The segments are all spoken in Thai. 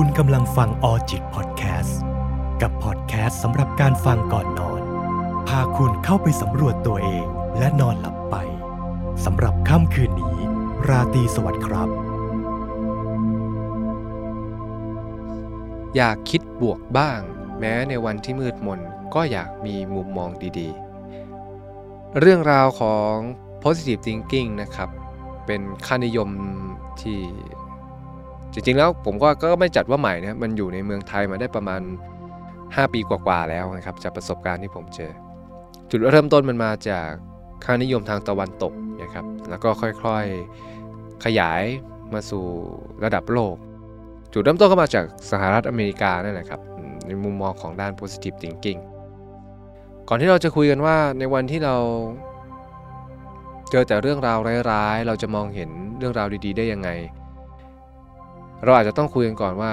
คุณกำลังฟังออจิตพอดแคสต์กับพอดแคสต์สำหรับการฟังก่อนนอน พาคุณเข้าไปสำรวจตัวเองและนอนหลับไปสำหรับค่ำคืนนี้ ราตรีสวัสดิ์ครับ อยากคิดบวกบ้าง แม้ในวันที่มืดมนก็อยากมีมุมมองดีๆ เรื่องราวของ positive thinking นะครับ เป็นค่านิยมที่ จริงๆแล้วผมก็ก็ไม่จัดว่าใหม่นะมันอยู่ในเมืองไทยมาได้ประมาณ 5 ปีกว่าๆแล้วนะครับจากประสบการณ์ที่ผมเจอ จุดเริ่มต้นมันมาจากค่านิยมทางตะวันตกนะครับแล้วก็ค่อยๆขยายมาสู่ระดับโลก จุดเริ่มต้นก็มาจากสหรัฐอเมริกานั่นแหละครับในมุมมองของด้าน positive thinking ก่อนที่เราจะคุยกันว่าในวันที่เราเจอแต่เรื่องราวร้ายๆ เราจะมองเห็นเรื่องราวดีๆ ได้ยังไง เราอาจจะต้องคุยกันก่อนว่า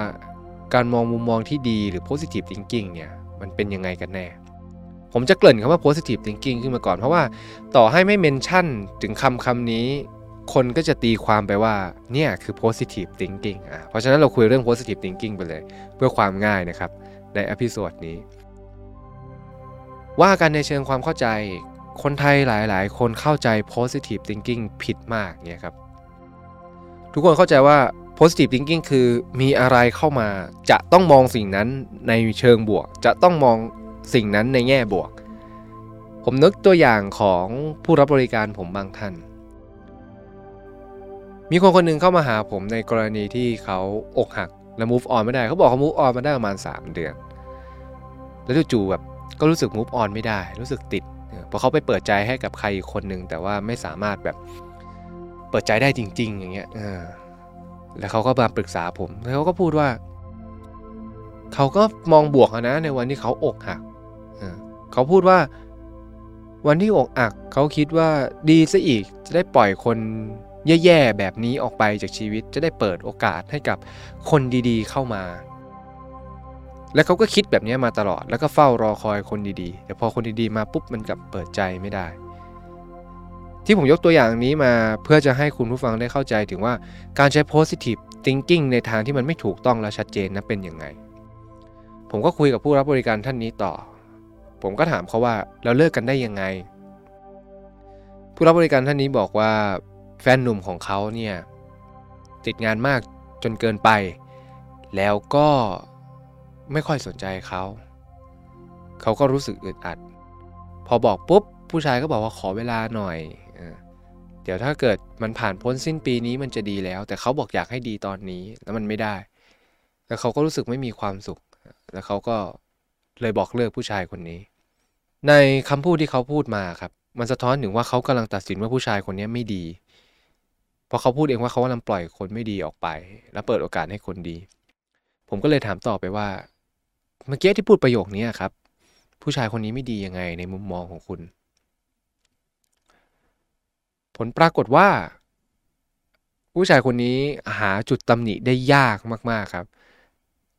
การมองมุมมองที่ดีหรือ positive thinking เนี่ยมันเป็นยังไงกันแน่ ผมจะเกริ่นคำว่า positive thinking ขึ้นมาก่อน เพราะว่าต่อให้ไม่ mention ถึงคำคำนี้ คนก็จะตีความไปว่าเนี่ยคือ positive thinking อะเพราะฉะนั้นเราคุยเรื่อง positive thinking ไปเลย เพื่อความง่ายนะครับ ใน episode นี้ ว่ากันในเชิงความเข้าใจคนไทยหลายๆ คนเข้าใจ positive thinking ผิดมากเนี่ยครับ ทุกคนเข้าใจว่า positive thinking คือมีอะไรเข้ามาจะต้องมองสิ่งนั้นในเชิงบวก จะต้องมองสิ่งนั้นในแง่บวก ผมนึกตัวอย่างของผู้รับบริการผมบางท่าน มีคนคนหนึ่งเข้ามาหาผมในกรณีที่เขาอกหักและ move on ไม่ได้ เขาบอกเขา move on มาได้ประมาณ 3 เดือน แล้วจู่ๆแบบก็รู้สึก move on ไม่ได้ รู้สึกติดเพราะเขาไปเปิดใจให้กับใครอีกคนหนึ่งแต่ว่าไม่สามารถแบบเปิดใจได้จริง ๆ อย่างเงี้ย แล้วเขาก็มาปรึกษาผม แล้วเขาก็พูดว่า เขาก็มองบวกนะ ในวันที่เขาอกหักเขาพูดว่า วันที่อกหักเขาคิดว่าดีซะอีกจะได้ปล่อยคนแย่ๆแบบนี้ออกไปจากชีวิตจะได้เปิดโอกาสให้กับคนดีๆเข้ามา แล้วเขาก็คิดแบบนี้มาตลอด แล้วก็เฝ้ารอคอยคนดีๆ แต่พอคนดีๆมาปุ๊บมันกลับเปิดใจไม่ได้ ที่ผมยกตัวอย่างนี้มาเพื่อจะให้คุณผู้ฟังได้เข้าใจถึงว่าการใช้ positive thinking ในทางที่มันไม่ถูกต้องและชัดเจนนะเป็นยังไง ผมก็คุยกับผู้รับบริการท่านนี้ต่อ ผมก็ถามเขาว่าเราเลิกกันได้ยังไง ผู้รับบริการท่านนี้บอกว่าแฟนหนุ่มของเขาเนี่ยติดงานมากจนเกินไป แล้วก็ไม่ค่อยสนใจเขา เขาก็รู้สึกอึดอัด พอบอกปุ๊บผู้ชายก็บอกว่าขอเวลาหน่อย เดี๋ยวถ้าเกิดมันผ่านพ้นสิ้นปีนี้มันจะดีแล้ว แต่เขาบอกอยากให้ดีตอนนี้แล้วมันไม่ได้ แล้วเขาก็รู้สึกไม่มีความสุข แล้วเขาก็เลยบอกเลิกผู้ชายคนนี้ ในคำพูดที่เขาพูดมาครับ มันสะท้อนถึงว่าเขากำลังตัดสินว่าผู้ชายคนนี้ไม่ดี เพราะเขาพูดเองว่าเขากำลังปล่อยคนไม่ดีออกไป แล้วเปิดโอกาสให้คนดี ผมก็เลยถามต่อไปว่า เมื่อกี้ที่พูดประโยคนี้ครับ ผู้ชายคนนี้ไม่ดียังไงในมุมมองของคุณ ผลปรากฏว่า ผู้ชายคนนี้หาจุดตำหนิได้ยากมาก ๆ ครับ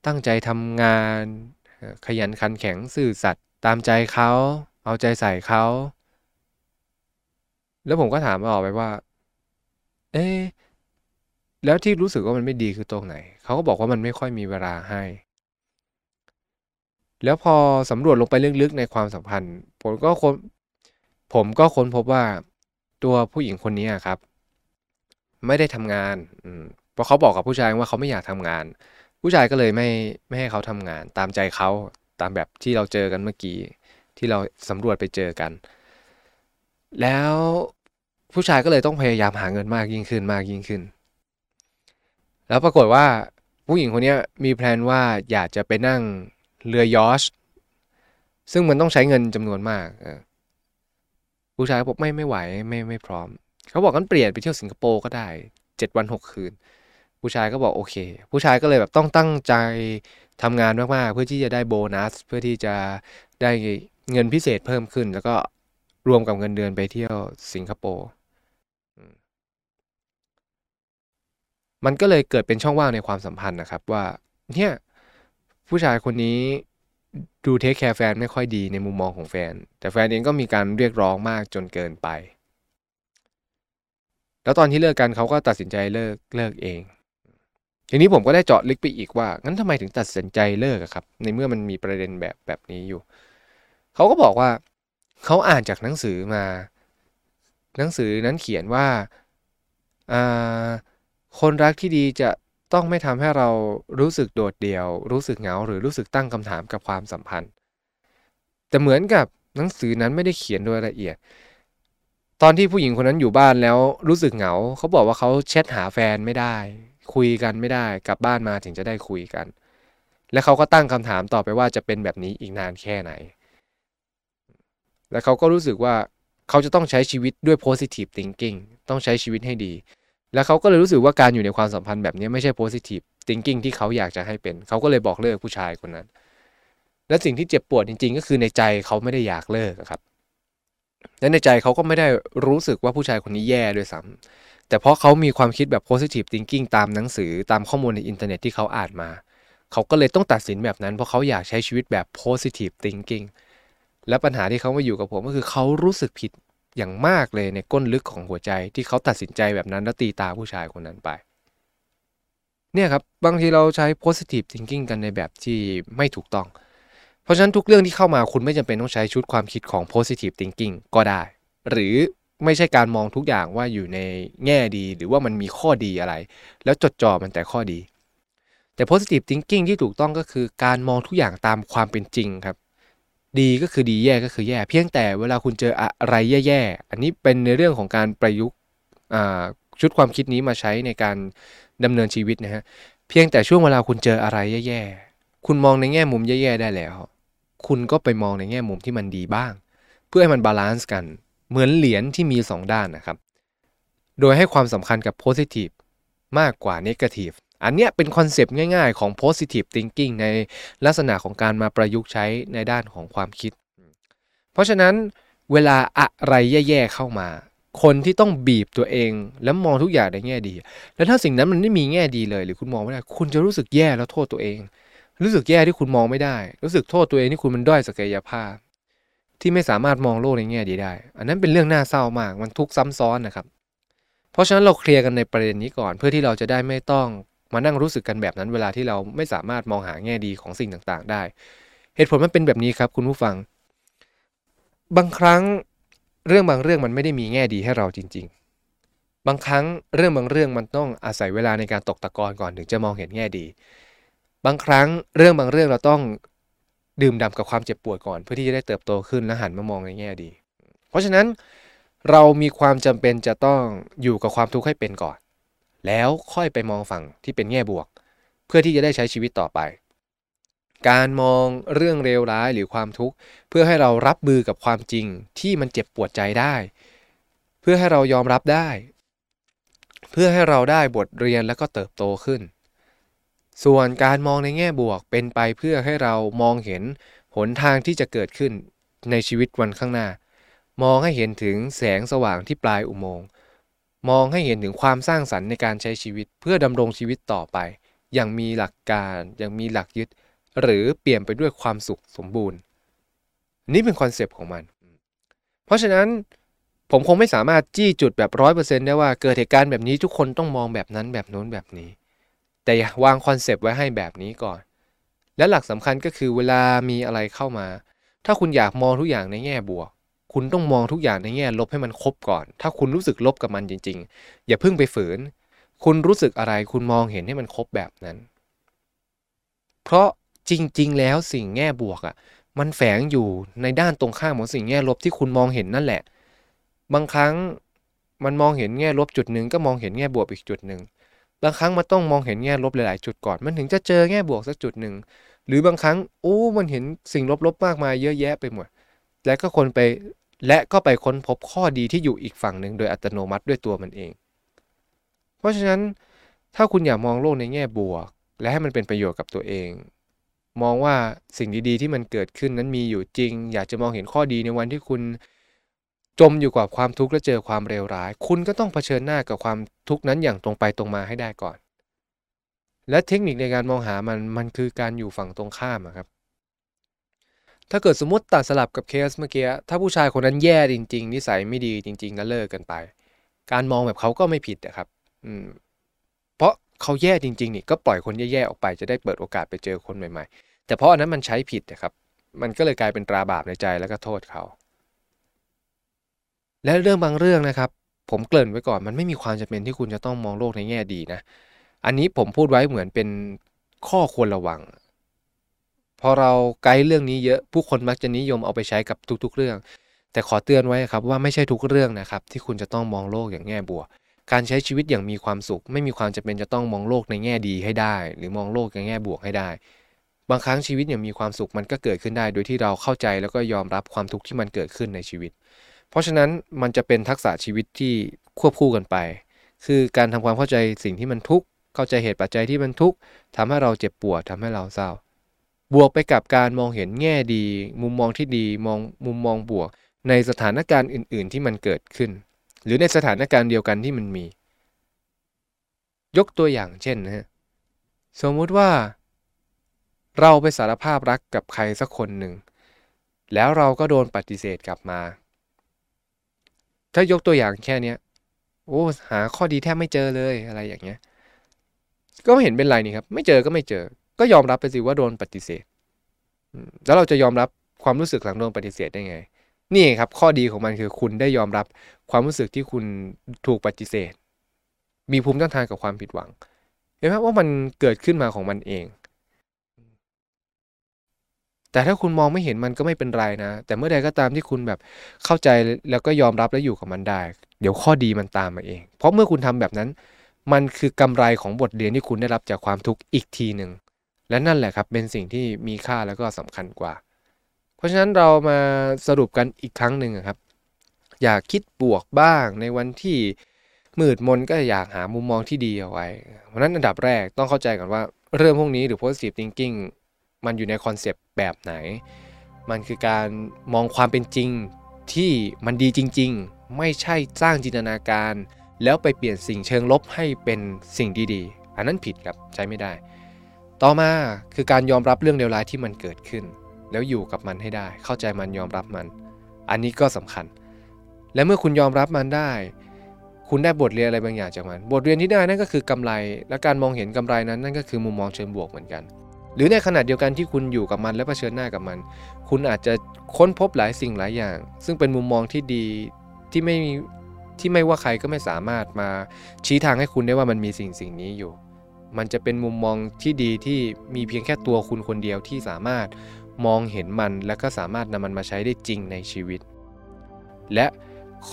ตั้งใจทำงานขยันขันแข็งซื่อสัตย์ตามใจเขา เอาใจใส่เขา แล้วผมก็ถามต่อไปว่า เอ๊แล้วที่รู้สึกว่ามันไม่ดีคือตรงไหน เขาก็บอกว่ามันไม่ค่อยมีเวลาให้ แล้วพอสำรวจลงไปลึกๆในความสัมพันธ์ ผมก็ค้นผมก็ค้นพบว่า ตัวผู้หญิงคนนี้ครับ ไม่ได้ทำงานอืมเพราะเขาบอกกับผู้ชายว่าเขาไม่อยากทำงาน ผู้ชายก็เลยไม่ไม่ให้เขาทำงาน ตามใจเขาตามแบบที่เราเจอกันเมื่อกี้ ที่เราสำรวจไปเจอกัน แล้วผู้ชายก็เลยต้องพยายามหาเงินมากยิ่งขึ้นมากยิ่งขึ้น แล้วปรากฏว่าผู้หญิงคนนี้มีแพลนว่าอยากจะไปนั่งเรือยอชซึ่งมันต้องใช้เงินจำนวนมาก ผู้ชายบอกไม่ไม่ไหวไม่ไม่พร้อม เขาบอกกันเปลี่ยนไปเที่ยวสิงคโปร์ก็ได้เจ็ดวันหกคืน ผู้ชายก็บอกโอเค ผู้ชายก็เลยแบบต้องตั้งใจทำงานมากๆเพื่อที่จะได้โบนัส เพื่อที่จะได้เงินพิเศษเพิ่มขึ้น แล้วก็รวมกับเงินเดือนไปเที่ยวสิงคโปร์มันก็เลยเกิดเป็นช่องว่างในความสัมพันธ์นะครับว่าเนี่ยผู้ชายคนนี้ ดู take care แฟนไม่ค่อยดีในมุมมองของแฟน แต่แฟนเองก็มีการเรียกร้องมากจนเกินไป แล้วตอนที่เลิกกันเขาก็ตัดสินใจเลิกเลิกเอง ทีนี้ผมก็ได้เจาะลึกไปอีกว่า งั้นทำไมถึงตัดสินใจเลิกครับ ในเมื่อมันมีประเด็นแบบแบบนี้อยู่ เขาก็บอกว่าเขาอ่านจากหนังสือมา หนังสือนั้นเขียนว่า คนรักที่ดีจะ ต้องไม่ทำให้เรารู้สึกโดดเดี่ยว รู้สึกเหงา หรือรู้สึกตั้งคำถามกับความสัมพันธ์ แต่เหมือนกับหนังสือนั้นไม่ได้เขียนโดยละเอียด ตอนที่ผู้หญิงคนนั้นอยู่บ้านแล้วรู้สึกเหงา เขาบอกว่าเขาแชทหาแฟนไม่ได้ คุยกันไม่ได้กลับบ้านมาถึงจะได้คุยกัน และเขาก็ตั้งคำถามต่อไปว่าจะเป็นแบบนี้อีกนานแค่ไหน และเขาก็รู้สึกว่าเขาจะต้องใช้ชีวิตด้วย positive thinking ต้องใช้ชีวิตให้ดี แล้วเขาก็เลยรู้สึกว่าการอยู่ในความสัมพันธ์แบบนี้ไม่ใช่ positive thinking ที่เขาอยากจะให้เป็น เขาก็เลยบอกเลิกผู้ชายคนนั้น และสิ่งที่เจ็บปวดจริง ๆ ก็คือในใจเขาไม่ได้อยากเลิกครับ และในใจเขาก็ไม่ได้รู้สึกว่าผู้ชายคนนี้แย่ด้วยซ้ำแต่เพราะเขามีความคิดแบบ positive thinking ตามหนังสือตามข้อมูลในอินเทอร์เน็ตที่เขาอ่านมา เขาก็เลยต้องตัดสินแบบนั้น เพราะเขาอยากใช้ชีวิตแบบ positive thinking และปัญหาที่เขามาอยู่กับผมก็คือเขารู้สึกผิด อย่างมากเลยในก้นลึกของหัวใจที่เขาตัดสินใจแบบนั้นแล้วตีตาผู้ชายคนนั้นไป เนี่ยครับบางทีเราใช้ positive thinking กันในแบบที่ไม่ถูกต้อง เพราะฉะนั้นทุกเรื่องที่เข้ามาคุณไม่จำเป็นต้องใช้ชุดความคิดของ positive thinking ก็ได้ หรือไม่ใช่การมองทุกอย่างว่าอยู่ในแง่ดี หรือว่ามันมีข้อดีอะไร แล้วจดจ่อมันแต่ข้อดี แต่ positive thinking ที่ถูกต้องก็คือการมองทุกอย่างตามความเป็นจริงครับ ดีก็คือดีแย่ก็คือแย่ เพียงแต่เวลาคุณเจออะไรแย่ๆ อันนี้เป็นในเรื่องของการประยุกต์ชุดความคิดนี้มาใช้ในการดำเนินชีวิตนะฮะเพียงแต่ช่วงเวลาคุณเจออะไรแย่ๆ คุณมองในแง่มุมแย่ๆได้แล้ว คุณก็ไปมองในแง่มุมที่มันดีบ้าง เพื่อให้มัน balance กัน เหมือนเหรียญที่มี 2 ด้านนะครับ โดยให้ความสำคัญกับ positive มากกว่า negative อันเนี้ยเป็น concept ง่ายๆของ positive thinking ในลักษณะของการมาประยุกต์ใช้ในด้านของความคิด เพราะฉะนั้นเวลาอะไรแย่ๆเข้ามา คนที่ต้องบีบตัวเอง แล้วมองทุกอย่างในแง่ดี แล้วถ้าสิ่งนั้นมันไม่มีแง่ดีเลย หรือคุณมองไม่ได้ คุณจะรู้สึกแย่แล้วโทษตัวเอง รู้สึกแย่ที่คุณมองไม่ได้ รู้สึกโทษตัวเองที่คุณมันด้อยศักยภาพ ที่ไม่สามารถมองโลกในแง่ดีได้ อันนั้นเป็นเรื่องน่าเศร้ามาก มันทุกซ้ำซ้อนนะครับ เพราะฉะนั้นเราเคลียร์กันในประเด็นนี้ก่อน เพื่อที่เราจะได้ไม่ต้อง มานั่งรู้สึกกันแบบนั้นเวลาที่เราไม่สามารถมองหาแง่ดีของสิ่งต่างๆ ได้ เหตุผลมันเป็นแบบนี้ครับ คุณผู้ฟัง บางครั้งเรื่องบางเรื่องมันไม่ได้มีแง่ดีให้เราจริง ๆ บางครั้งเรื่องบางเรื่องมันต้องอาศัยเวลาในการตกตะกอนก่อนถึงจะมองเห็นแง่ดี บางครั้งเรื่องบางเรื่องเราต้องดื่มด่ากับความเจ็บปวดก่อน เพื่อที่จะได้เติบโตขึ้นและหันมามองในแง่ดี เพราะฉะนั้นเรามีความจำเป็นจะต้องอยู่กับความทุกข์ให้เป็นก่อน แล้วค่อยไปมองฝั่งที่เป็นแง่บวก เพื่อที่จะได้ใช้ชีวิตต่อไป การมองเรื่องเลวร้ายหรือความทุกข์ เพื่อให้เรารับมือกับความจริงที่มันเจ็บปวดใจได้ เพื่อให้เรายอมรับได้ เพื่อให้เราได้บทเรียนแล้วก็เติบโตขึ้น ส่วนการมองในแง่บวกเป็นไปเพื่อให้เรามองเห็นหนทางที่จะเกิดขึ้นในชีวิตวันข้างหน้า มองให้เห็นถึงแสงสว่างที่ปลายอุโมงค์ มองให้เห็นถึงความสร้างสรรค์ในการใช้ชีวิต เพื่อดำรงชีวิตต่อไป อย่างมีหลักการอย่างมีหลักยึด หรือเปลี่ยนไปด้วยความสุขสมบูรณ์ นี่เป็น concept ของมัน เพราะฉะนั้นผมคงไม่สามารถจี้จุดแบบร้อยเปอร์เซ็นต์ได้ว่าเกิดเหตุการณ์แบบนี้ทุกคนต้องมองแบบนั้นแบบโน้นแบบนี้ แต่วาง concept ไว้ให้แบบนี้ก่อน และหลักสำคัญก็คือเวลามีอะไรเข้ามา ถ้าคุณอยากมองทุกอย่างในแง่บวก คุณต้องมองทุกอย่างในแง่ลบให้มันครบก่อน ถ้าคุณรู้สึกลบกับมันจริง ๆ อย่าเพิ่งไปฝืน คุณรู้สึกอะไรคุณมองเห็นให้มันครบแบบนั้น เพราะจริง ๆ แล้วสิ่งแง่บวกอะ่ะ มันแฝงอยู่ในด้านตรงข้ามของสิ่งแง่ลบที่คุณมองเห็นนั่นแหละ บางครั้งมันมองเห็นแง่ลบจุดหนึ่งก็มองเห็นแง่บวกอีกจุดหนึ่งบางครั้งมันต้องมองเห็นแง่ลบหลายๆจุดก่อนมันถึงจะเจอแง่บวกสักจุดหนึ่งหรือบางครั้งโอ้มันเห็นสิ่งลบๆมากมายเยอะแยะไปหมดแล้วก็คนไป และก็ไปค้นพบข้อดีที่อยู่อีกฝั่งหนึ่งโดยอัตโนมัติด้วยตัวมันเอง เพราะฉะนั้นถ้าคุณอยากมองโลกในแง่บวก และให้มันเป็นประโยชน์กับตัวเอง มองว่าสิ่งดีๆ ที่มันเกิดขึ้นนั้นมีอยู่จริง อยากจะมองเห็นข้อดีในวันที่คุณจมอยู่กับความทุกข์และเจอความเลวร้าย คุณก็ต้องเผชิญหน้ากับความทุกข์นั้นอย่างตรงไปตรงมาให้ได้ก่อน และเทคนิคในการมองหามันมันคือการอยู่ฝั่งตรงข้ามครับ ถ้าเกิดสมมติตัดสลับกับเคสเมื่อกี้ถ้าผู้ชายคนนั้นแย่จริง ๆ นิสัยไม่ดีจริง ๆ แล้วเลิกกันไป การมองแบบเขาก็ไม่ผิดนะครับ อืม เพราะเขาแย่จริงๆนี่ก็ปล่อยคนแย่ๆออกไปจะได้เปิดโอกาสไปเจอคนใหม่ๆ แต่เพราะอันนั้นมันใช้ผิดนะครับ มันก็เลยกลายเป็นตราบาปในใจแล้วก็โทษเขา และเรื่องบางเรื่องนะครับ ผมเกริ่นไว้ก่อนมันไม่มีความจำเป็นที่คุณจะต้องมองโลกในแง่ดีนะ อันนี้ผมพูดไว้เหมือนเป็นข้อควรระวัง พอเราไกด์เรื่องนี้เยอะผู้คนมักจะนิยมเอาไปใช้กับทุกๆ เรื่อง แต่ขอเตือนไว้ครับว่าไม่ใช่ทุกเรื่องนะครับที่คุณจะต้องมองโลกอย่างแง่บวกการใช้ชีวิตอย่างมีความสุข ไม่มีความจำเป็นจะต้องมองโลกในแง่ดีให้ได้ หรือมองโลกในแง่บวกให้ได้ บางครั้งชีวิตอย่างมีความสุขมันก็เกิดขึ้นได้ โดยที่เราเข้าใจแล้วก็ยอมรับความทุกข์ที่มันเกิดขึ้นในชีวิต เพราะฉะนั้นมันจะเป็นทักษะชีวิตที่ควบคู่กันไป คือการทำความเข้าใจสิ่งที่มันทุกข์เข้าใจเหตุปัจจัยที่มันทุกข์ทำให้เราเจ็บปวดทำให้เราเศร้า บวกไปกับการมองเห็นแง่ดี มุมมองที่ดีมองมุมมองบวก ในสถานการณ์อื่น ๆ ที่มันเกิดขึ้น หรือในสถานการณ์เดียวกันที่มันมี ยกตัวอย่างเช่นนะฮะสมมุติว่า เราไปสารภาพรักกับใครสักคนหนึ่ง แล้วเราก็โดนปฏิเสธกลับมา ถ้ายกตัวอย่างแค่นี้โอ้หาข้อดีแทบไม่เจอเลยอะไรอย่างเงี้ย ก็ไม่เห็นเป็นไรนี่ครับ ไม่เจอก็ไม่เจอ ก็ยอมรับไปสิว่าโดนปฏิเสธแล้วเราจะยอมรับความรู้สึกหลังโดนปฏิเสธได้ไง นี่ครับ ข้อดีของมันคือคุณได้ยอมรับความรู้สึกที่คุณถูกปฏิเสธ มีภูมิต้านทานกับความผิดหวัง เห็นไหมว่ามันเกิดขึ้นมาของมันเอง แต่ถ้าคุณมองไม่เห็นมันก็ไม่เป็นไรนะ แต่เมื่อใดก็ตามที่คุณแบบเข้าใจแล้วก็ยอมรับและอยู่กับมันได้ เดี๋ยวข้อดีมันตามมาเอง เพราะเมื่อคุณทำแบบนั้น มันคือกำไรของบทเรียนที่คุณได้รับจากความทุกข์อีกทีหนึ่ง และนั่นแหละครับเป็นสิ่งที่มีค่าแล้วก็สำคัญกว่า เพราะฉะนั้นเรามาสรุปกันอีกครั้งหนึ่งครับ อย่าคิดบวกบ้างในวันที่มืดมนก็อยากหามุมมองที่ดีเอาไว้ เพราะนั้นอันดับแรกต้องเข้าใจก่อนว่าเรื่องพวกนี้หรือ positive thinking มันอยู่ในคอนเซปต์แบบไหน มันคือการมองความเป็นจริงที่มันดีจริง ๆ ไม่ใช่สร้างจินตนาการ แล้วไปเปลี่ยนสิ่งเชิงลบให้เป็นสิ่งดีๆ อันนั้นผิดครับใช้ไม่ได้ ต่อมาคือการยอมรับเรื่องเลวร้ายที่มันเกิดขึ้น แล้วอยู่กับมันให้ได้ เข้าใจมันยอมรับมัน อันนี้ก็สำคัญ และเมื่อคุณยอมรับมันได้ คุณได้บทเรียนอะไรบางอย่างจากมัน บทเรียนที่ได้นั่นก็คือกำไร และการมองเห็นกำไรนั้นนั่นก็คือมุมมองเชิงบวกเหมือนกัน หรือในขณะเดียวกันที่คุณอยู่กับมันและเผชิญหน้ากับมัน คุณอาจจะค้นพบหลายสิ่งหลายอย่าง ซึ่งเป็นมุมมองที่ดีที่ไม่ที่ไม่ว่าใครก็ไม่สามารถมาชี้ทางให้คุณได้ว่ามันมีสิ่งสิ่งนี้อยู่ มันจะเป็นมุมมองที่ดีที่มีเพียงแค่ตัวคุณคนเดียวที่สามารถมองเห็นมันและก็สามารถนำมันมาใช้ได้จริงในชีวิต และ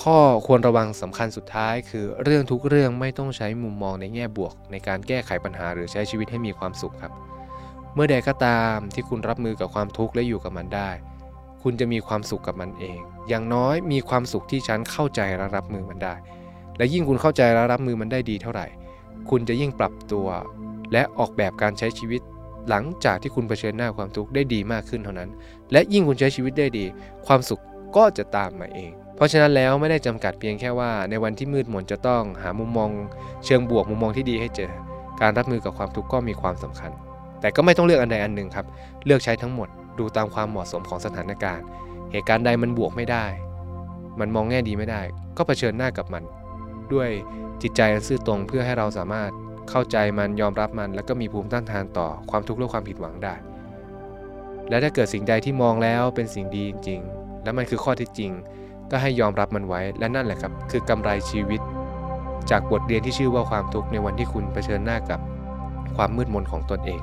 ข้อควรระวังสำคัญสุดท้าย คือเรื่องทุกเรื่องไม่ต้องใช้มุมมองในแง่บวก ในการแก้ไขปัญหาหรือใช้ชีวิตให้มีความสุขครับ เมื่อใดก็ตามที่คุณรับมือกับความทุกข์และอยู่กับมันได้ คุณจะมีความสุขกับมันเอง อย่างน้อยมีความสุขที่ฉันเข้าใจและรับมือมันได้ และยิ่งคุณเข้าใจและรับมือมันได้ดีเท่าไหร่ คุณจะยิ่งปรับตัว และออกแบบการใช้ชีวิต หลังจากที่คุณเผชิญหน้าความทุกข์ได้ดีมากขึ้นเท่านั้น และยิ่งคุณใช้ชีวิตได้ดี ความสุขก็จะตามมาเอง เพราะฉะนั้นแล้วไม่ได้จำกัดเพียงแค่ว่า ในวันที่มืดมนจะต้องหามุมมอง เชิงบวกมุมมองที่ดีให้เจอ การรับมือกับความทุกข์ก็มีความสำคัญ แต่ก็ไม่ต้องเลือกอันใดอันหนึ่งครับ เลือกใช้ทั้งหมดดูตามความเหมาะสมของสถานการณ์ เหตุการณ์ใดมันบวกไม่ได้ มันมองแง่ดีไม่ได้ ก็เผชิญหน้ากับมัน ด้วยจิตใจซื่อตรงเพื่อให้เราสามารถเข้าใจมันยอมรับมัน แล้วก็มีภูมิต้านทานต่อความทุกข์และความผิดหวังได้ และถ้าเกิดสิ่งใดที่มองแล้วเป็นสิ่งดีจริงๆและมันคือข้อเท็จจริง ก็ให้ยอมรับมันไว้และนั่นแหละครับ คือกำไรชีวิต จากบทเรียนที่ชื่อว่าความทุกข์ในวันที่คุณเผชิญหน้ากับความมืดมนของตนเอง